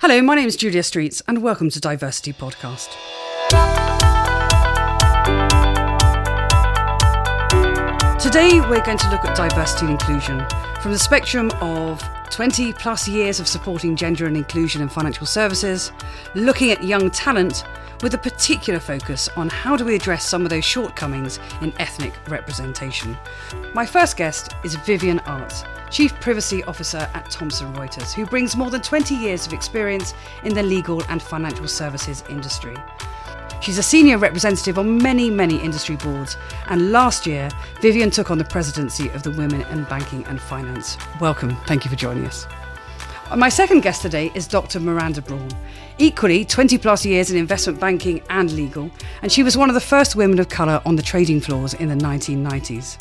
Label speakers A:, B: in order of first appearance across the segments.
A: Hello, my name is Julia Streets, and welcome to DiverCity Podcast. Today, we're going to look at diversity and inclusion from the spectrum of 20 plus years of supporting gender and inclusion in financial services, looking at young talent with a particular focus on how do we address some of those shortcomings in ethnic representation. My first guest is Vivienne Artz. Chief Privacy Officer at Thomson Reuters, who brings more than 20 years of experience in the legal and financial services industry. She's a senior representative on many, many industry boards, and last year, Vivienne took on the presidency of the Women in Banking and Finance. Welcome. Thank you for joining us. My second guest today is Dr. Miranda Brawn. Equally, 20 plus years in investment banking and legal, and she was one of the first women of colour on the trading floors in the 1990s.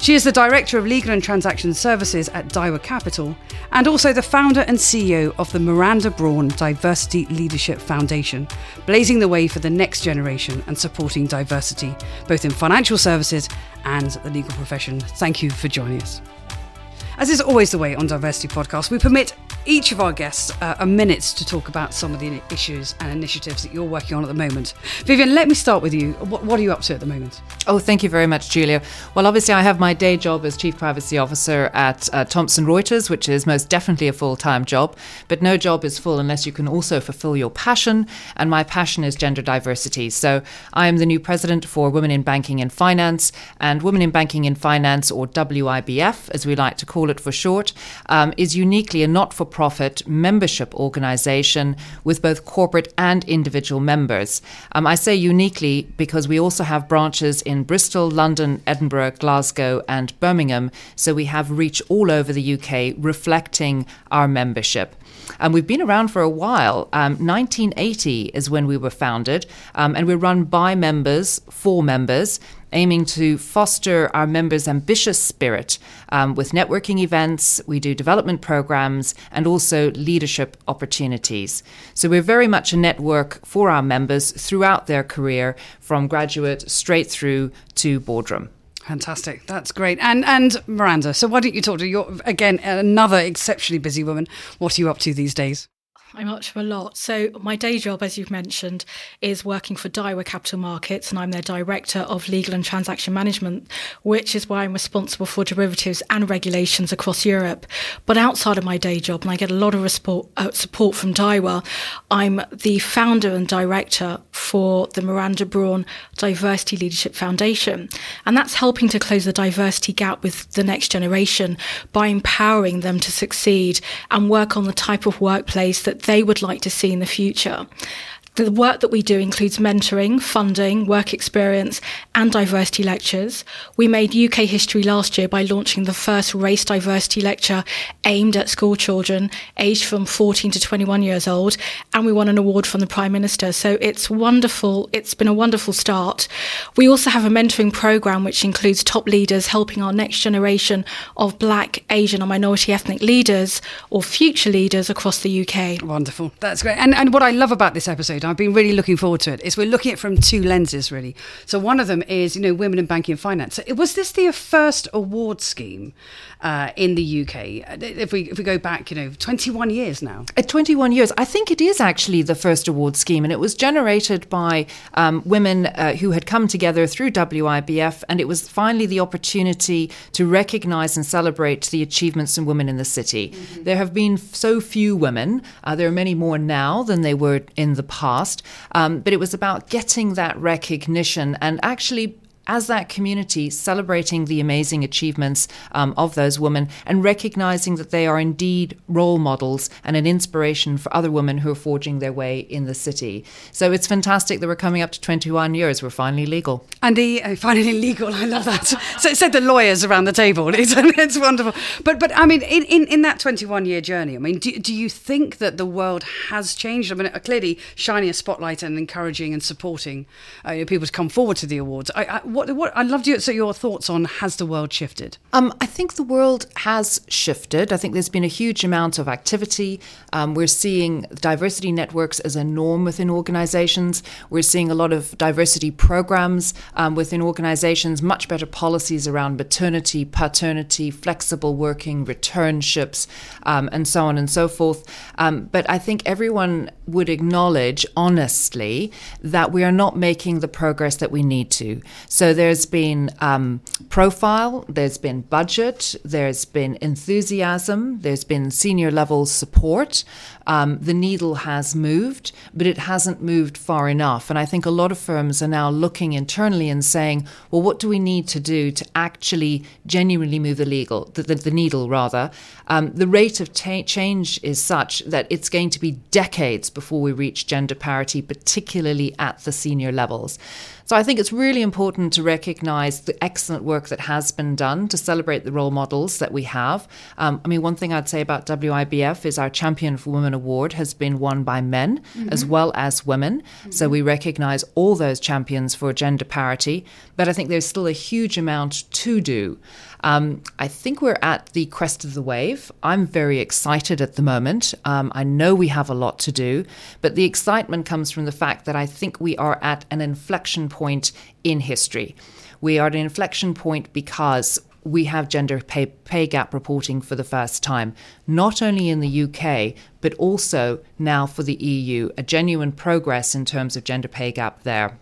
A: She is the Director of Legal and Transaction Services at Daiwa Capital and also the founder and CEO of the Miranda Brawn Diversity Leadership Foundation, blazing the way for the next generation and supporting diversity, both in financial services and the legal profession. Thank you for joining us. As is always the way on DiverCity Podcast, we permit each of our guests uh, a minute to talk about some of the issues and initiatives that you're working on at the moment. Vivienne, let me start with you. What, what, are you up to at the moment?
B: Oh, thank you very much, Julia. Well, obviously, I have my day job as Chief Privacy Officer at uh, Thomson Reuters, which is most definitely a full time job. But no job is full unless you can also fulfill your passion. And my passion is gender diversity. So I am the new president for Women in Banking and Finance. And Women in Banking and Finance, or WIBF, as we like to call it for short, um, is uniquely a not for profit membership organization with both corporate and individual members. Um, I say uniquely because we also have branches in Bristol, London, Edinburgh, Glasgow, and Birmingham. So we have reach all over the UK reflecting our membership. And we've been around for a while. Um, 1980 is when we were founded, um, and we're run by members, for members aiming to foster our members' ambitious spirit um, with networking events. We do development programs and also leadership opportunities. So we're very much a network for our members throughout their career, from graduate straight through to boardroom.
A: Fantastic. That's great. And and Miranda, so why don't you talk to your again another exceptionally busy woman. What are you up to these days?
C: I'm up to a lot. So, my day job, as you've mentioned, is working for Daiwa Capital Markets, and I'm their Director of Legal and Transaction Management, which is why I'm responsible for derivatives and regulations across Europe. But outside of my day job, and I get a lot of support, uh, support from Daiwa, I'm the founder and director for the Miranda Brawn Diversity Leadership Foundation. And that's helping to close the diversity gap with the next generation by empowering them to succeed and work on the type of workplace that they would like to see in the future. The work that we do includes mentoring, funding, work experience, and diversity lectures. We made UK history last year by launching the first race diversity lecture aimed at school children aged from 14 to 21 years old, and we won an award from the Prime Minister. So it's wonderful. It's been a wonderful start. We also have a mentoring program which includes top leaders helping our next generation of Black, Asian, or minority ethnic leaders or future leaders across the UK.
A: Wonderful. That's great. And, and what I love about this episode episode. I've been really looking forward to it. Is we're looking at it from two lenses really. So one of them is you know women in banking and finance. So was this the first award scheme uh, in the UK? If we if we go back, you know, 21 years now.
B: At 21 years, I think it is actually the first award scheme, and it was generated by um, women uh, who had come together through WIBF, and it was finally the opportunity to recognise and celebrate the achievements of women in the city. Mm-hmm. There have been so few women. Uh, there are many more now than they were in the past past, um, but it was about getting that recognition and actually as that community celebrating the amazing achievements um, of those women and recognizing that they are indeed role models and an inspiration for other women who are forging their way in the city. So it's fantastic that we're coming up to 21 years. We're finally legal.
A: And the uh, finally legal. I love that. so it said the lawyers around the table. It's, it's wonderful. But but I mean, in, in, in that 21 year journey, I mean, do, do you think that the world has changed? I mean, clearly shining a spotlight and encouraging and supporting uh, people to come forward to the awards. I, I, what, what I'd love to get your thoughts on has the world shifted?
B: Um, I think the world has shifted. I think there's been a huge amount of activity. Um, we're seeing diversity networks as a norm within organizations. We're seeing a lot of diversity programs um, within organizations, much better policies around maternity, paternity, flexible working, returnships, um, and so on and so forth. Um, but I think everyone would acknowledge honestly that we are not making the progress that we need to. So there's been um, profile, there's been budget, there's been enthusiasm, there's been senior level support. Um, the needle has moved, but it hasn't moved far enough. And I think a lot of firms are now looking internally and saying, well, what do we need to do to actually genuinely move the legal, the, the, the needle rather? Um, the rate of ta- change is such that it's going to be decades before we reach gender parity, particularly at the senior levels. So I think it's really important to recognise the excellent work that has been done to celebrate the role models that we have. Um, I mean, one thing I'd say about WIBF is our Champion for Women award has been won by men mm-hmm. as well as women. Mm-hmm. So we recognise all those champions for gender parity, but I think there's still a huge amount to do. Um, I think we're at the crest of the wave. I'm very excited at the moment. Um, I know we have a lot to do, but the excitement comes from the fact that I think we are at an inflection point in history. We are at an inflection point because we have gender pay, pay, gap reporting for the first time, not only in the UK, but also now for the EU, a genuine progress in terms of gender pay gap there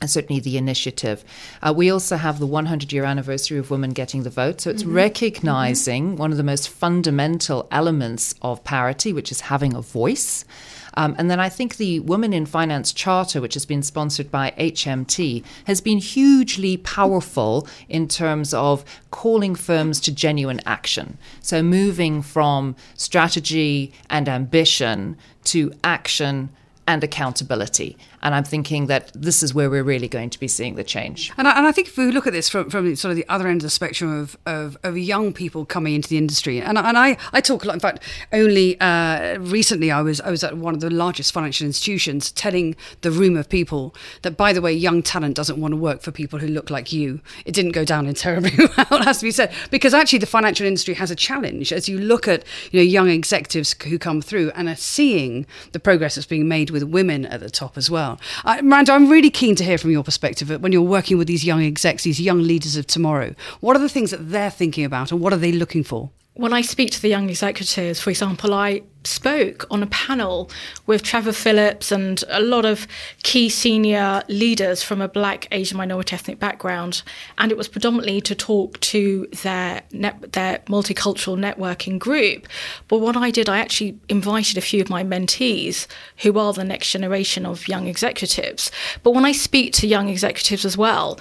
B: and certainly the initiative. Uh, we also have the 100 year anniversary of women getting the vote. So it's mm-hmm. recognizing mm-hmm. one of the most fundamental elements of parity, which is having a voice. Um, and then I think the Women in Finance Charter, which has been sponsored by HMT, has been hugely powerful in terms of calling firms to genuine action. So moving from strategy and ambition to action and accountability. And I'm thinking that this is where we're really going to be seeing the change.
A: And I, and I think if we look at this from, from sort of the other end of the spectrum of, of, of young people coming into the industry, and, and I, I talk a lot, in fact, only uh, recently I was, I was at one of the largest financial institutions telling the room of people that, by the way, young talent doesn't want to work for people who look like you. It didn't go down in terribly well, has to be said, because actually the financial industry has a challenge as you look at you know, young executives who come through and are seeing the progress that's being made with women at the top as well well. Uh, Miranda, I'm really keen to hear from your perspective when you're working with these young execs, these young leaders of tomorrow. What are the things that they're thinking about and what are they looking for?
C: When I speak to the young executives, for example, I spoke on a panel with Trevor Phillips and a lot of key senior leaders from a black, Asian, minority ethnic background. And it was predominantly to talk to their, their multicultural networking group. But what I did, I actually invited a few of my mentees who are the next generation of young executives. But when I speak to young executives as well,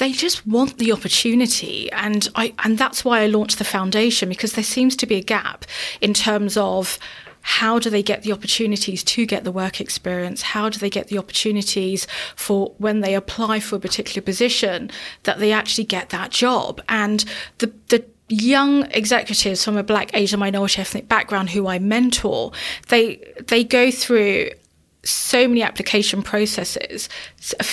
C: they just want the opportunity and I and that's why I launched the foundation because there seems to be a gap in terms of how do they get the opportunities to get the work experience? How do they get the opportunities for when they apply for a particular position that they actually get that job? And the the young executives from a black asian minority ethnic background who i mentor they they go through so many application processes.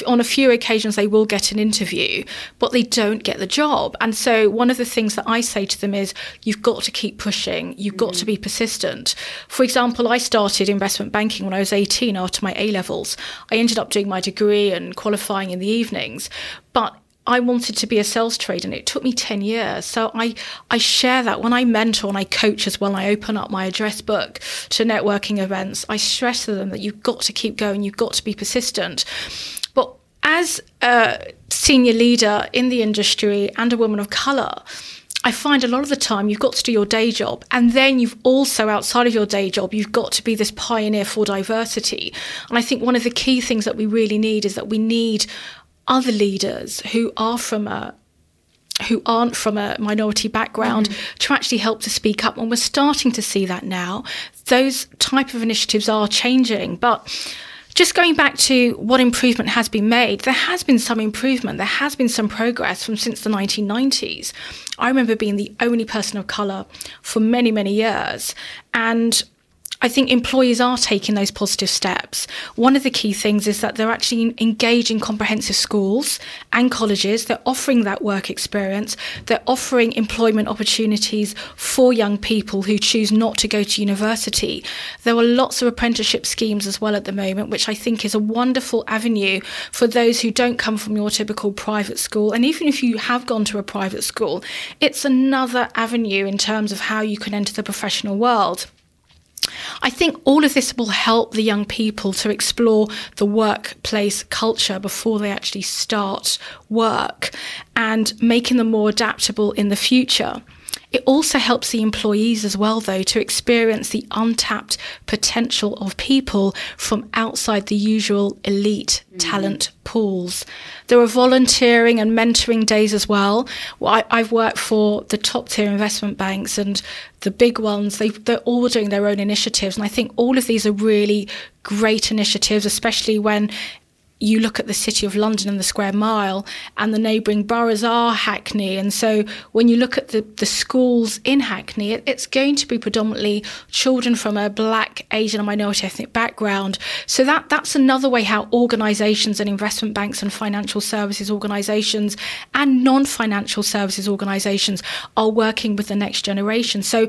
C: On a few occasions, they will get an interview, but they don't get the job. And so, one of the things that I say to them is, you've got to keep pushing, you've got mm-hmm. to be persistent. For example, I started investment banking when I was 18 after my A levels. I ended up doing my degree and qualifying in the evenings. But I wanted to be a sales trader and it took me 10 years. So I, I share that when I mentor and I coach as well. I open up my address book to networking events. I stress to them that you've got to keep going, you've got to be persistent. But as a senior leader in the industry and a woman of colour, I find a lot of the time you've got to do your day job, and then you've also, outside of your day job, you've got to be this pioneer for diversity. And I think one of the key things that we really need is that we need other leaders who are from a who aren't from a minority background mm-hmm. to actually help to speak up. And we're starting to see that now. Those type of initiatives are changing. But just going back to what improvement has been made there has been some improvement. There has been some progress from since the 1990s i remember being the only person of color for many many years. And I think employees are taking those positive steps. One of the key things is that they're actually engaging comprehensive schools and colleges. They're offering that work experience. They're offering employment opportunities for young people who choose not to go to university. There are lots of apprenticeship schemes as well at the moment, which I think is a wonderful avenue for those who don't come from your typical private school. And even if you have gone to a private school, it's another avenue in terms of how you can enter the professional world. I think all of this will help the young people to explore the workplace culture before they actually start work and making them more adaptable in the future. It also helps the employees as well, though, to experience the untapped potential of people from outside the usual elite mm. talent pools. There are volunteering and mentoring days as well. well I, have worked for the top tier investment banks and the big ones. They, they're all doing their own initiatives. And I think all of these are really great initiatives, especially when you look at the city of London and the square mile, and the neighbouring boroughs are Hackney. And so when you look at the, the schools in Hackney, it, it's going to be predominantly children from a black, Asian, and minority ethnic background. So that, that's another way how organisations and investment banks and financial services organisations and non financial services organisations are working with the next generation. So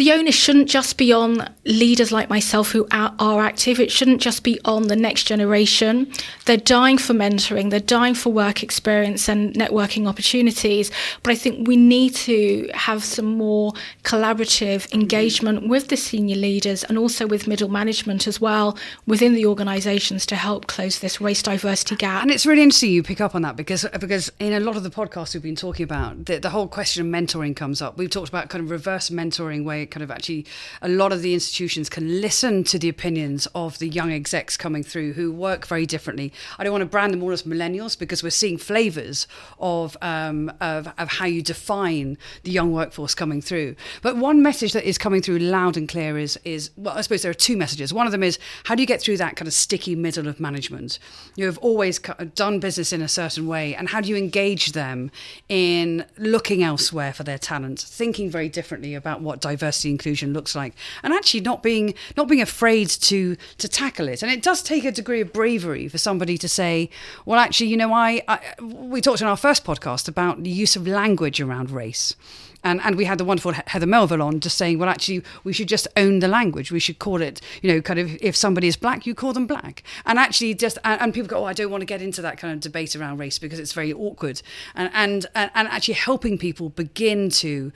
C: the onus shouldn't just be on leaders like myself who are, are, active. It shouldn't just be on the next generation. They're dying for mentoring, they're dying for work experience and networking opportunities. But I think we need to have some more collaborative engagement with the senior leaders and also with middle management as well within the organisations to help close this race diversity gap.
A: And it's really interesting you pick up on that because because in a lot of the podcasts we've been talking about, the, the whole question of mentoring comes up. We've talked about kind of reverse mentoring where kind of actually a lot of the institutions can listen to the opinions of the young execs coming through who work very differently. I don't want to brand them all as millennials because we're seeing flavors of, um, of, of how you define the young workforce coming through. But one message that is coming through loud and clear is, is well, I suppose there are two messages. One of them is how do you get through that kind of sticky middle of management? You have always done business in a certain way, and how do you engage them in looking elsewhere for their talent, thinking very differently about what diversity diversity inclusion looks like and actually not being not being afraid to to tackle it and it does take a degree of bravery for somebody to say well actually you know I, I we talked in our first podcast about the use of language around race and and we had the wonderful Heather Melville on just saying, well, actually, we should just own the language. We should call it, you know, kind of if somebody is black, you call them black. And actually, just and, and people go, oh, I don't want to get into that kind of debate around race because it's very awkward. And and and actually helping people begin to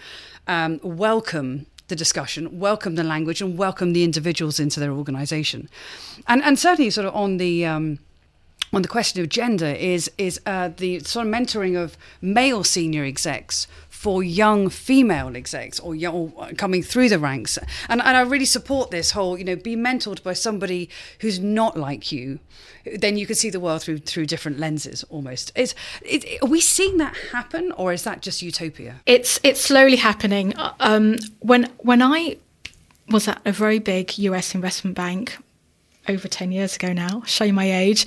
A: um, welcome the discussion, welcome the language, and welcome the individuals into their organisation. And and certainly, sort of on the um, on the question of gender is is uh, the sort of mentoring of male senior execs for young female execs or young coming through the ranks. And, and I really support this whole, you know, be mentored by somebody who's not like you. Then you can see the world through through different lenses almost. Is are we seeing that happen or is that just utopia?
C: It's it's slowly happening. Um, when when I was at a very big US investment bank over 10 years ago now, show my age.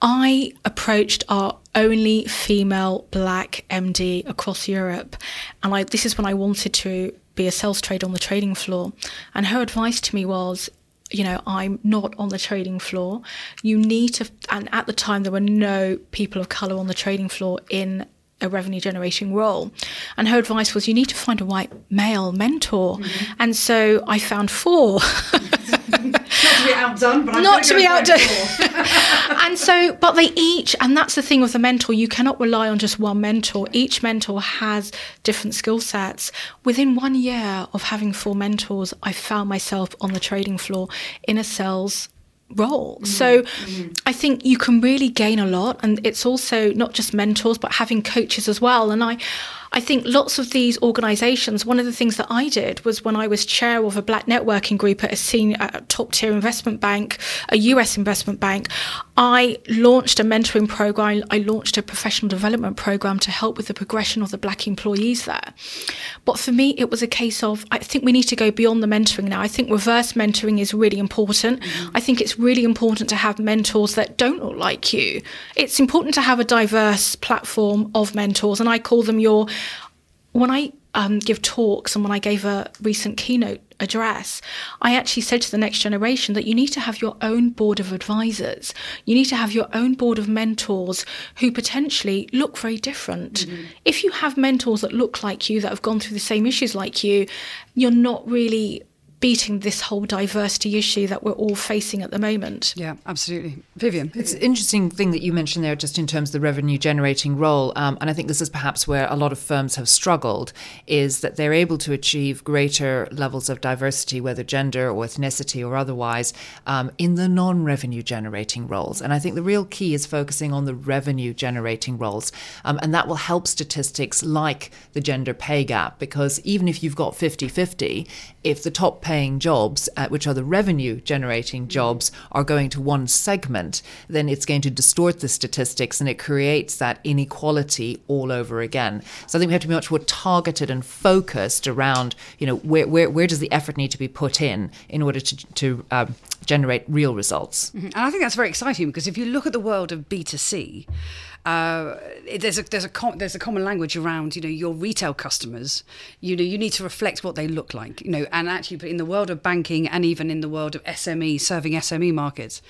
C: I approached our only female black MD across Europe. And I, this is when I wanted to be a sales trader on the trading floor. And her advice to me was, you know, I'm not on the trading floor. You need to, and at the time, there were no people of colour on the trading floor in a revenue generating role. And her advice was, you need to find a white male mentor. Mm-hmm. And so I found four.
A: Not to be outdone, but I'm
C: not to be outdone. and so, but they each, and that's the thing with the mentor, you cannot rely on just one mentor. Each mentor has different skill sets. Within one year of having four mentors, I found myself on the trading floor in a sales role. Mm-hmm. So mm-hmm. I think you can really gain a lot and it's also not just mentors but having coaches as well and I I think lots of these organisations, one of the things that I did was when I was chair of a black networking group at a senior, a top tier investment bank, a US investment bank, I launched a mentoring program. I launched a professional development program to help with the progression of the black employees there. But for me, it was a case of I think we need to go beyond the mentoring now. I think reverse mentoring is really important. Mm-hmm. I think it's really important to have mentors that don't look like you. It's important to have a diverse platform of mentors, and I call them your when I um, give talks and when I gave a recent keynote address, I actually said to the next generation that you need to have your own board of advisors. You need to have your own board of mentors who potentially look very different. Mm-hmm. If you have mentors that look like you, that have gone through the same issues like you, you're not really beating this whole diversity issue that we're all facing at the moment.
A: Yeah, absolutely. Vivienne.
B: It's an interesting thing that you mentioned there, just in terms of the revenue generating role. Um, and I think this is perhaps where a lot of firms have struggled, is that they're able to achieve greater levels of diversity, whether gender or ethnicity or otherwise, um, in the non revenue generating roles. And I think the real key is focusing on the revenue generating roles. Um, and that will help statistics like the gender pay gap, because even if you've got 50 50, if the top paying jobs, uh, which are the revenue generating jobs, are going to one segment, then it's going to distort the statistics and it creates that inequality all over again. So I think we have to be much more targeted and focused around, you know, where, where, where does the effort need to be put in in order to, to um, generate real results.
A: Mm-hmm. And I think that's very exciting because if you look at the world of B2C, uh, there's a there's a com- there's a common language around you know your retail customers. You know you need to reflect what they look like. You know, and actually, in the world of banking and even in the world of SME serving SME markets,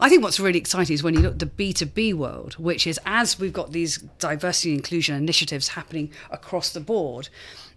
A: I think what's really exciting is when you look at the B two B world, which is as we've got these diversity and inclusion initiatives happening across the board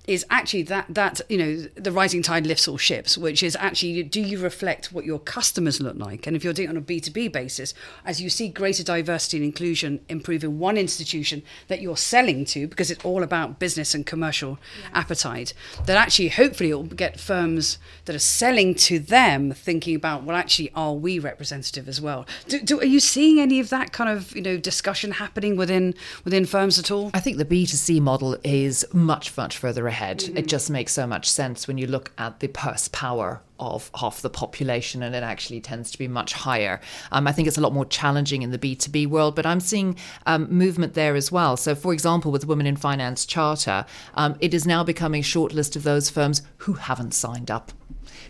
A: is actually that that you know the rising tide lifts all ships which is actually do you reflect what your customers look like? And if you're doing it on a b2b basis as you see greater diversity and inclusion improve in one institution that you're selling to because it's all about business and commercial yeah. appetite that actually hopefully it will get firms that are selling to them thinking about well actually are we representative as well? Do, do, are you seeing any of that kind of you know discussion happening within within firms at all?
B: I think the b2c model is much much further ahead Mm-hmm. It just makes so much sense when you look at the purse power of half the population, and it actually tends to be much higher. Um, I think it's a lot more challenging in the B2B world, but I'm seeing um, movement there as well. So, for example, with the Women in Finance Charter, um, it is now becoming a short list of those firms who haven't signed up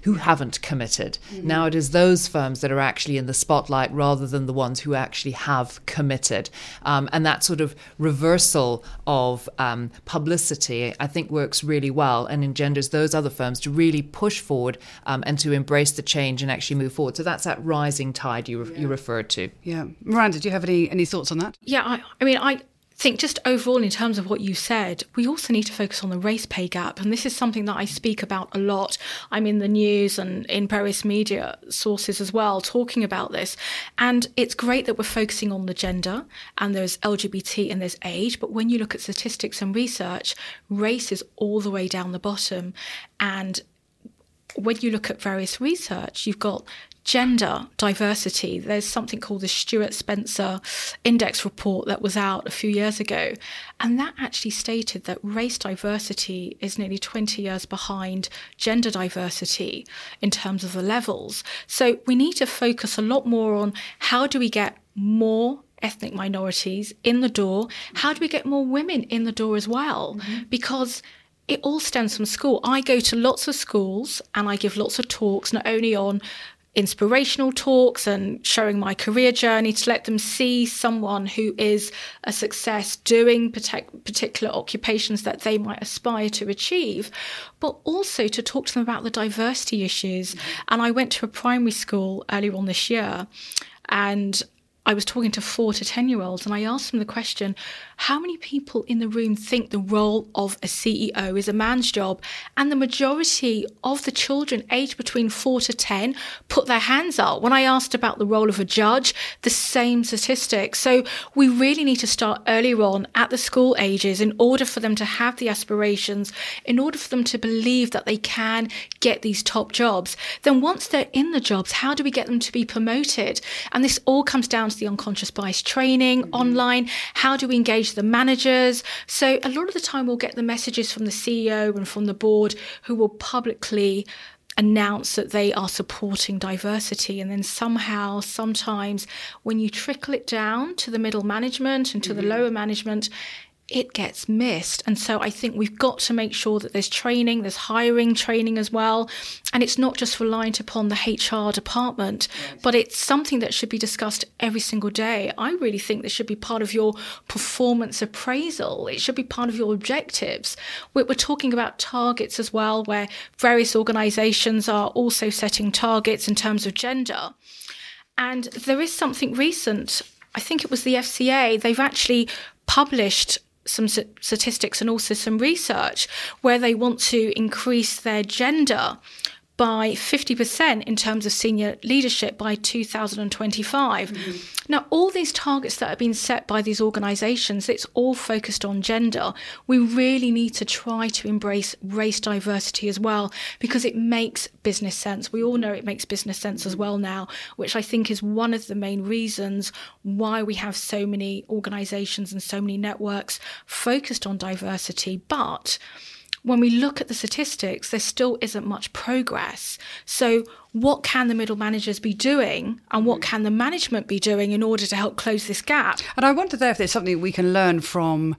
B: who haven't committed. Mm-hmm. Now it is those firms that are actually in the spotlight rather than the ones who actually have committed. Um, and that sort of reversal of um, publicity, I think, works really well and engenders those other firms to really push forward um, and to embrace the change and actually move forward. So that's that rising tide you, re- yeah. you referred to.
A: Yeah. Miranda, do you have any, any thoughts on that?
C: Yeah, I, I mean, I, think just overall in terms of what you said we also need to focus on the race pay gap. And this is something that i speak about a lot. I'm in the news and in various media sources as well talking about this. And it's great that we're focusing on the gender and there's lgbt and there's age. But when you look at statistics and research race is all the way down the bottom. And when you look at various research, you've got gender diversity. There's something called the Stuart Spencer Index report that was out a few years ago. And that actually stated that race diversity is nearly 20 years behind gender diversity in terms of the levels. So we need to focus a lot more on how do we get more ethnic minorities in the door? How do we get more women in the door as well? Mm-hmm. Because it all stems from school. I go to lots of schools and I give lots of talks, not only on inspirational talks and showing my career journey to let them see someone who is a success doing particular occupations that they might aspire to achieve, but also to talk to them about the diversity issues. And I went to a primary school earlier on this year and I was talking to four to 10 year olds and I asked them the question how many people in the room think the role of a CEO is a man's job? And the majority of the children aged between four to 10 put their hands up. When I asked about the role of a judge, the same statistics. So we really need to start earlier on at the school ages in order for them to have the aspirations, in order for them to believe that they can get these top jobs. Then once they're in the jobs, how do we get them to be promoted? And this all comes down the unconscious bias training mm-hmm. online. How do we engage the managers? So a lot of the time we'll get the messages from the CEO and from the board who will publicly announce that they are supporting diversity. And then somehow, sometimes, when you trickle it down to the middle management and to mm-hmm. the lower management, it gets missed. And so I think we've got to make sure that there's training, there's hiring training as well. And it's not just reliant upon the HR department, yes. but it's something that should be discussed every single day. I really think this should be part of your performance appraisal, it should be part of your objectives. We're, we're talking about targets as well, where various organizations are also setting targets in terms of gender. And there is something recent I think it was the FCA, they've actually published some statistics and also some research where they want to increase their gender by 50% in terms of senior leadership by 2025. Mm-hmm. Now, all these targets that have been set by these organisations, it's all focused on gender. We really need to try to embrace race diversity as well because it makes business sense. We all know it makes business sense as well now, which I think is one of the main reasons why we have so many organisations and so many networks focused on diversity. But when we look at the statistics, there still isn't much progress. So, what can the middle managers be doing and what mm. can the management be doing in order to help close this gap?
A: And I wonder there if there's something we can learn from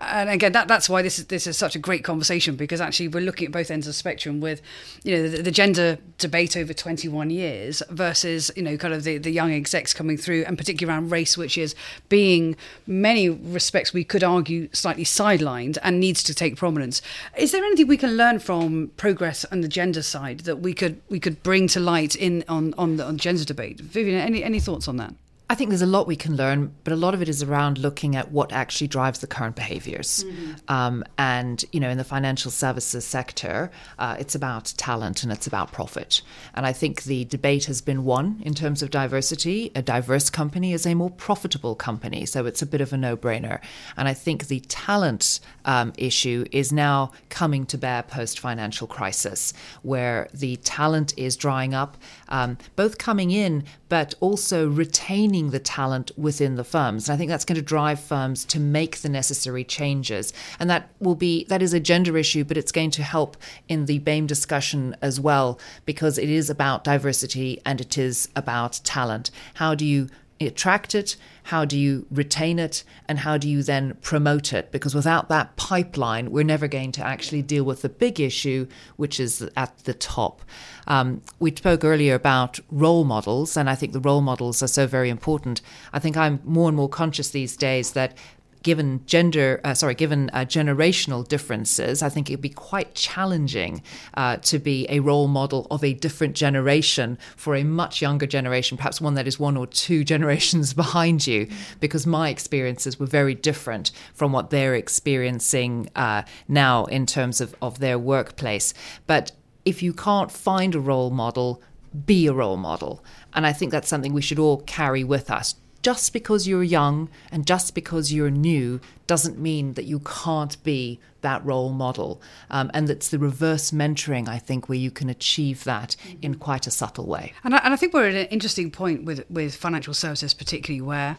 A: and again that that's why this is this is such a great conversation because actually we're looking at both ends of the spectrum with you know the, the gender debate over 21 years versus you know kind of the, the young execs coming through and particularly around race which is being many respects we could argue slightly sidelined and needs to take prominence is there anything we can learn from progress on the gender side that we could we could bring to light in on on the on gender debate. Vivienne any any thoughts on that
B: I think there's a lot we can learn, but a lot of it is around looking at what actually drives the current behaviors. Mm-hmm. Um, and, you know, in the financial services sector, uh, it's about talent and it's about profit. And I think the debate has been won in terms of diversity. A diverse company is a more profitable company. So it's a bit of a no brainer. And I think the talent um, issue is now coming to bear post financial crisis, where the talent is drying up, um, both coming in, but also retaining the talent within the firms. And I think that's going to drive firms to make the necessary changes. And that will be, that is a gender issue, but it's going to help in the BAME discussion as well, because it is about diversity and it is about talent. How do you attract it? How do you retain it? And how do you then promote it? Because without that pipeline, we're never going to actually deal with the big issue, which is at the top. Um, we spoke earlier about role models, and I think the role models are so very important. I think I'm more and more conscious these days that given gender, uh, sorry, given uh, generational differences, I think it'd be quite challenging uh, to be a role model of a different generation for a much younger generation, perhaps one that is one or two generations behind you, because my experiences were very different from what they're experiencing uh, now in terms of, of their workplace. But if you can't find a role model, be a role model. And I think that's something we should all carry with us just because you're young and just because you're new doesn't mean that you can't be that role model. Um, and it's the reverse mentoring, I think, where you can achieve that in quite a subtle way.
A: And I, and I think we're at an interesting point with, with financial services, particularly where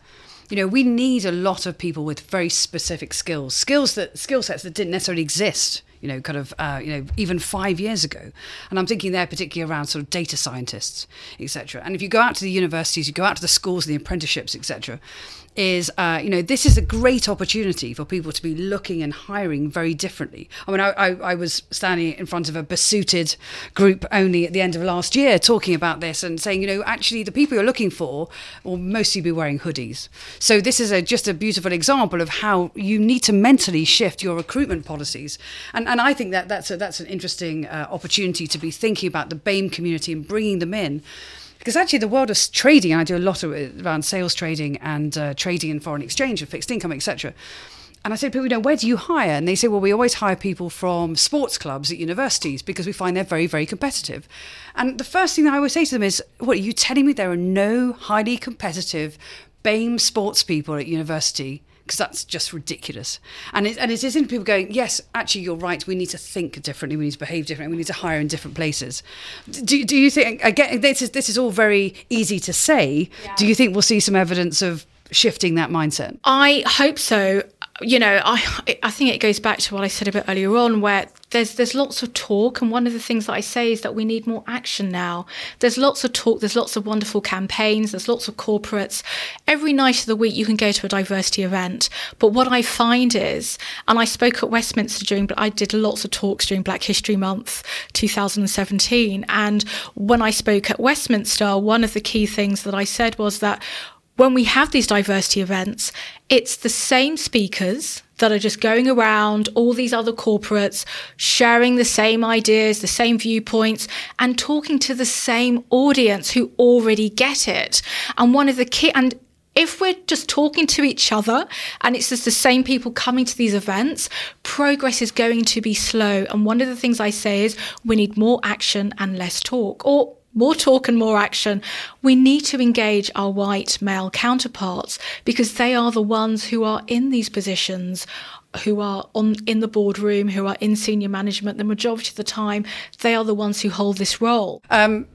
A: you know we need a lot of people with very specific skills skills that skill sets that didn't necessarily exist you know, kind of, uh, you know, even five years ago. And I'm thinking there particularly around sort of data scientists, etc. And if you go out to the universities, you go out to the schools and the apprenticeships, etc is uh, you know this is a great opportunity for people to be looking and hiring very differently. I mean, I, I, I, was standing in front of a besuited group only at the end of last year talking about this and saying, you know, actually the people you're looking for will mostly be wearing hoodies. So this is a, just a beautiful example of how you need to mentally shift your recruitment policies, and and I think that that's a, that's an interesting uh, opportunity to be thinking about the BAME community and bringing them in because actually the world of trading i do a lot of it around sales trading and uh, trading in foreign exchange and fixed income etc and I said, people, you know, where do you hire? And they say, well, we always hire people from sports clubs at universities because we find they're very, very competitive. And the first thing that I always say to them is, what, are you telling me there are no highly competitive BAME sports people at university? Because that's just ridiculous. And it, and it isn't people going, yes, actually, you're right. We need to think differently. We need to behave differently. We need to hire in different places. Do, do you think, again, this is, this is all very easy to say. Yeah. Do you think we'll see some evidence of shifting that mindset?
C: I hope so you know, I I think it goes back to what I said a bit earlier on, where there's there's lots of talk, and one of the things that I say is that we need more action now. There's lots of talk, there's lots of wonderful campaigns, there's lots of corporates. Every night of the week, you can go to a diversity event. But what I find is, and I spoke at Westminster during, but I did lots of talks during Black History Month 2017, and when I spoke at Westminster, one of the key things that I said was that when we have these diversity events, it's the same speakers that are just going around all these other corporates, sharing the same ideas, the same viewpoints, and talking to the same audience who already get it. And one of the key, and if we're just talking to each other and it's just the same people coming to these events, progress is going to be slow. And one of the things I say is we need more action and less talk. Or more talk and more action, we need to engage our white male counterparts because they are the ones who are in these positions, who are on in the boardroom, who are in senior management. The majority of the time, they are the ones who hold this role. Um,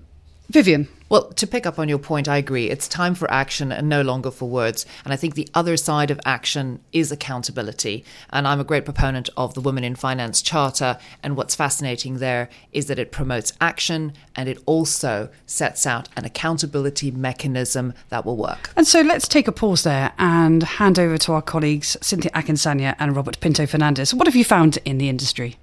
A: Vivienne.
B: Well, to pick up on your point, I agree. It's time for action and no longer for words. And I think the other side of action is accountability. And I'm a great proponent of the Women in Finance Charter. And what's fascinating there is that it promotes action and it also sets out an accountability mechanism that will work.
A: And so let's take a pause there and hand over to our colleagues, Cynthia Akinsanya and Robert Pinto Fernandez. What have you found in the industry?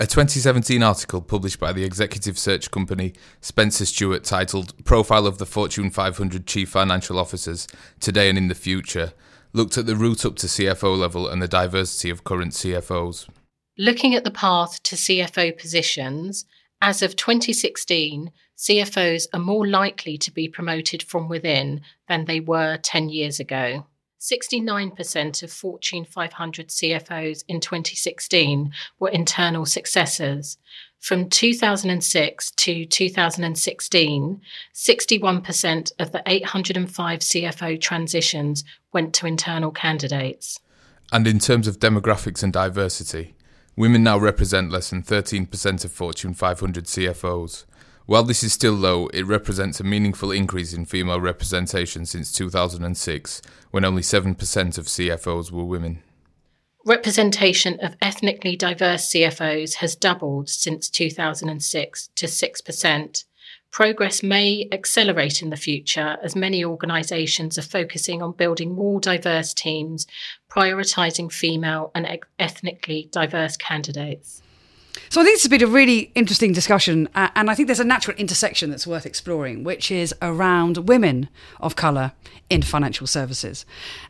D: A 2017 article published by the executive search company Spencer Stuart titled Profile of the Fortune 500 Chief Financial Officers Today and in the Future looked at the route up to CFO level and the diversity of current CFOs.
E: Looking at the path to CFO positions, as of 2016, CFOs are more likely to be promoted from within than they were 10 years ago. 69% of Fortune 500 CFOs in 2016 were internal successors. From 2006 to 2016, 61% of the 805 CFO transitions went to internal candidates.
D: And in terms of demographics and diversity, women now represent less than 13% of Fortune 500 CFOs. While this is still low, it represents a meaningful increase in female representation since 2006, when only 7% of CFOs were women.
E: Representation of ethnically diverse CFOs has doubled since 2006 to 6%. Progress may accelerate in the future as many organisations are focusing on building more diverse teams, prioritising female and ethnically diverse candidates.
A: So I think this has been a really interesting discussion, uh, and I think there's a natural intersection that's worth exploring, which is around women of colour in financial services,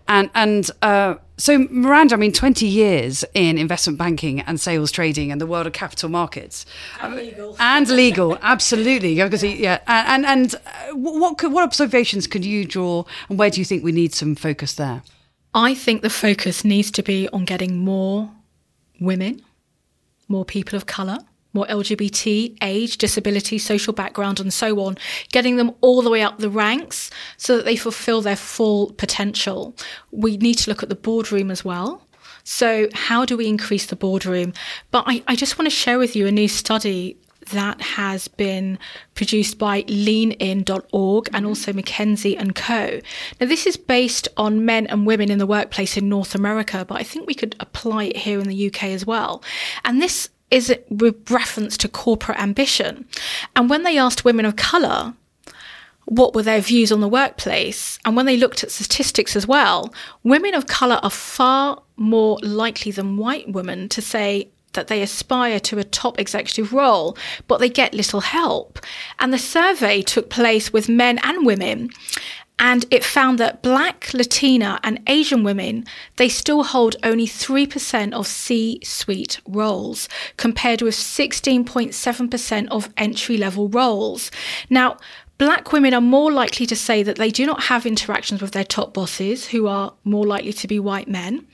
A: and and uh, so Miranda, I mean, 20 years in investment banking and sales trading and the world of capital markets,
C: and legal,
A: and legal, absolutely, because yeah, and and, and uh, what could, what observations could you draw, and where do you think we need some focus there?
C: I think the focus needs to be on getting more women more people of colour, more LGBT, age, disability, social background, and so on, getting them all the way up the ranks so that they fulfill their full potential. We need to look at the boardroom as well. So, how do we increase the boardroom? But I, I just want to share with you a new study that has been produced by leanin.org and mm-hmm. also McKinsey and Co. Now, this is based on men and women in the workplace in North America, but I think we could apply it here in the UK as well. And this is with reference to corporate ambition. And when they asked women of colour, what were their views on the workplace? And when they looked at statistics as well, women of colour are far more likely than white women to say, that they aspire to a top executive role, but they get little help. And the survey took place with men and women. And it found that black, Latina, and Asian women, they still hold only 3% of C suite roles, compared with 16.7% of entry level roles. Now, Black women are more likely to say that they do not have interactions with their top bosses, who are more likely to be white men.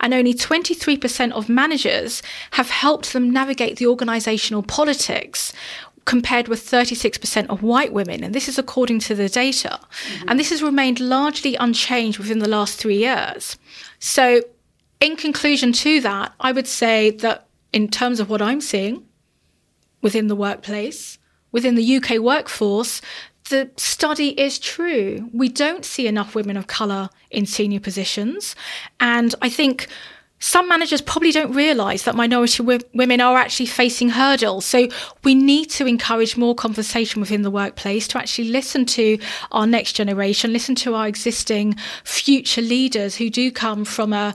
C: And only 23% of managers have helped them navigate the organisational politics, compared with 36% of white women. And this is according to the data. Mm-hmm. And this has remained largely unchanged within the last three years. So, in conclusion to that, I would say that in terms of what I'm seeing within the workplace, within the UK workforce, the study is true. We don't see enough women of colour in senior positions. And I think some managers probably don't realise that minority w- women are actually facing hurdles. So we need to encourage more conversation within the workplace to actually listen to our next generation, listen to our existing future leaders who do come from a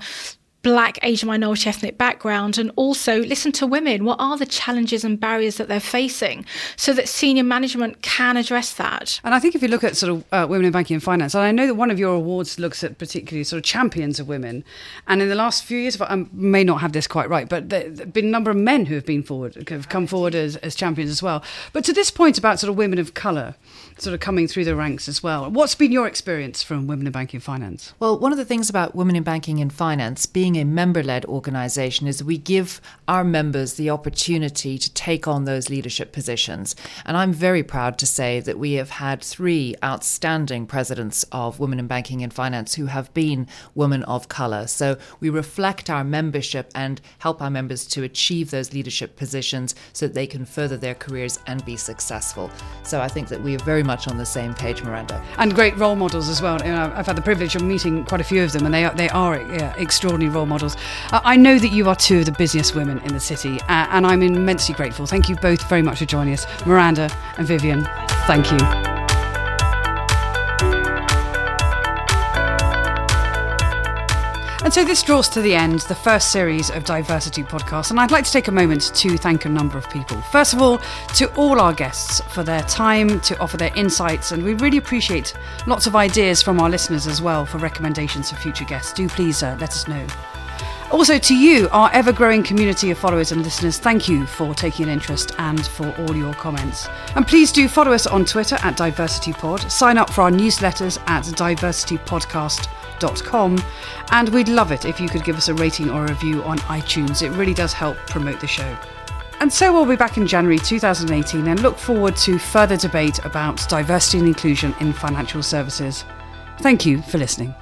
C: black, Asian minority ethnic background and also listen to women. What are the challenges and barriers that they're facing so that senior management can address that?
A: And I think if you look at sort of uh, women in banking and finance, and I know that one of your awards looks at particularly sort of champions of women. And in the last few years, I may not have this quite right, but there have been a number of men who have been forward, have come forward as, as champions as well. But to this point about sort of women of colour, sort of coming through the ranks as well. What's been your experience from Women in Banking and Finance?
B: Well, one of the things about Women in Banking and Finance being a member led organisation is we give our members the opportunity to take on those leadership positions. And I'm very proud to say that we have had three outstanding presidents of Women in Banking and Finance who have been women of colour. So we reflect our membership and help our members to achieve those leadership positions so that they can further their careers and be successful. So I think that we are very much on the same page, Miranda.
A: And great role models as well. You know, I've had the privilege of meeting quite a few of them, and they are, they are yeah, extraordinary role models. Uh, I know that you are two of the busiest women in the city, uh, and I'm immensely grateful. Thank you both very much for joining us, Miranda and Vivienne. Thank you. And so this draws to the end the first series of DiverCity podcasts, and I'd like to take a moment to thank a number of people. First of all, to all our guests for their time to offer their insights, and we really appreciate lots of ideas from our listeners as well for recommendations for future guests. Do please uh, let us know. Also, to you, our ever growing community of followers and listeners, thank you for taking an interest and for all your comments. And please do follow us on Twitter at DiverCityPod, sign up for our newsletters at divercitypodcast.com and we'd love it if you could give us a rating or a review on iTunes. It really does help promote the show. And so we'll be back in January 2018 and look forward to further debate about diversity and inclusion in financial services. Thank you for listening.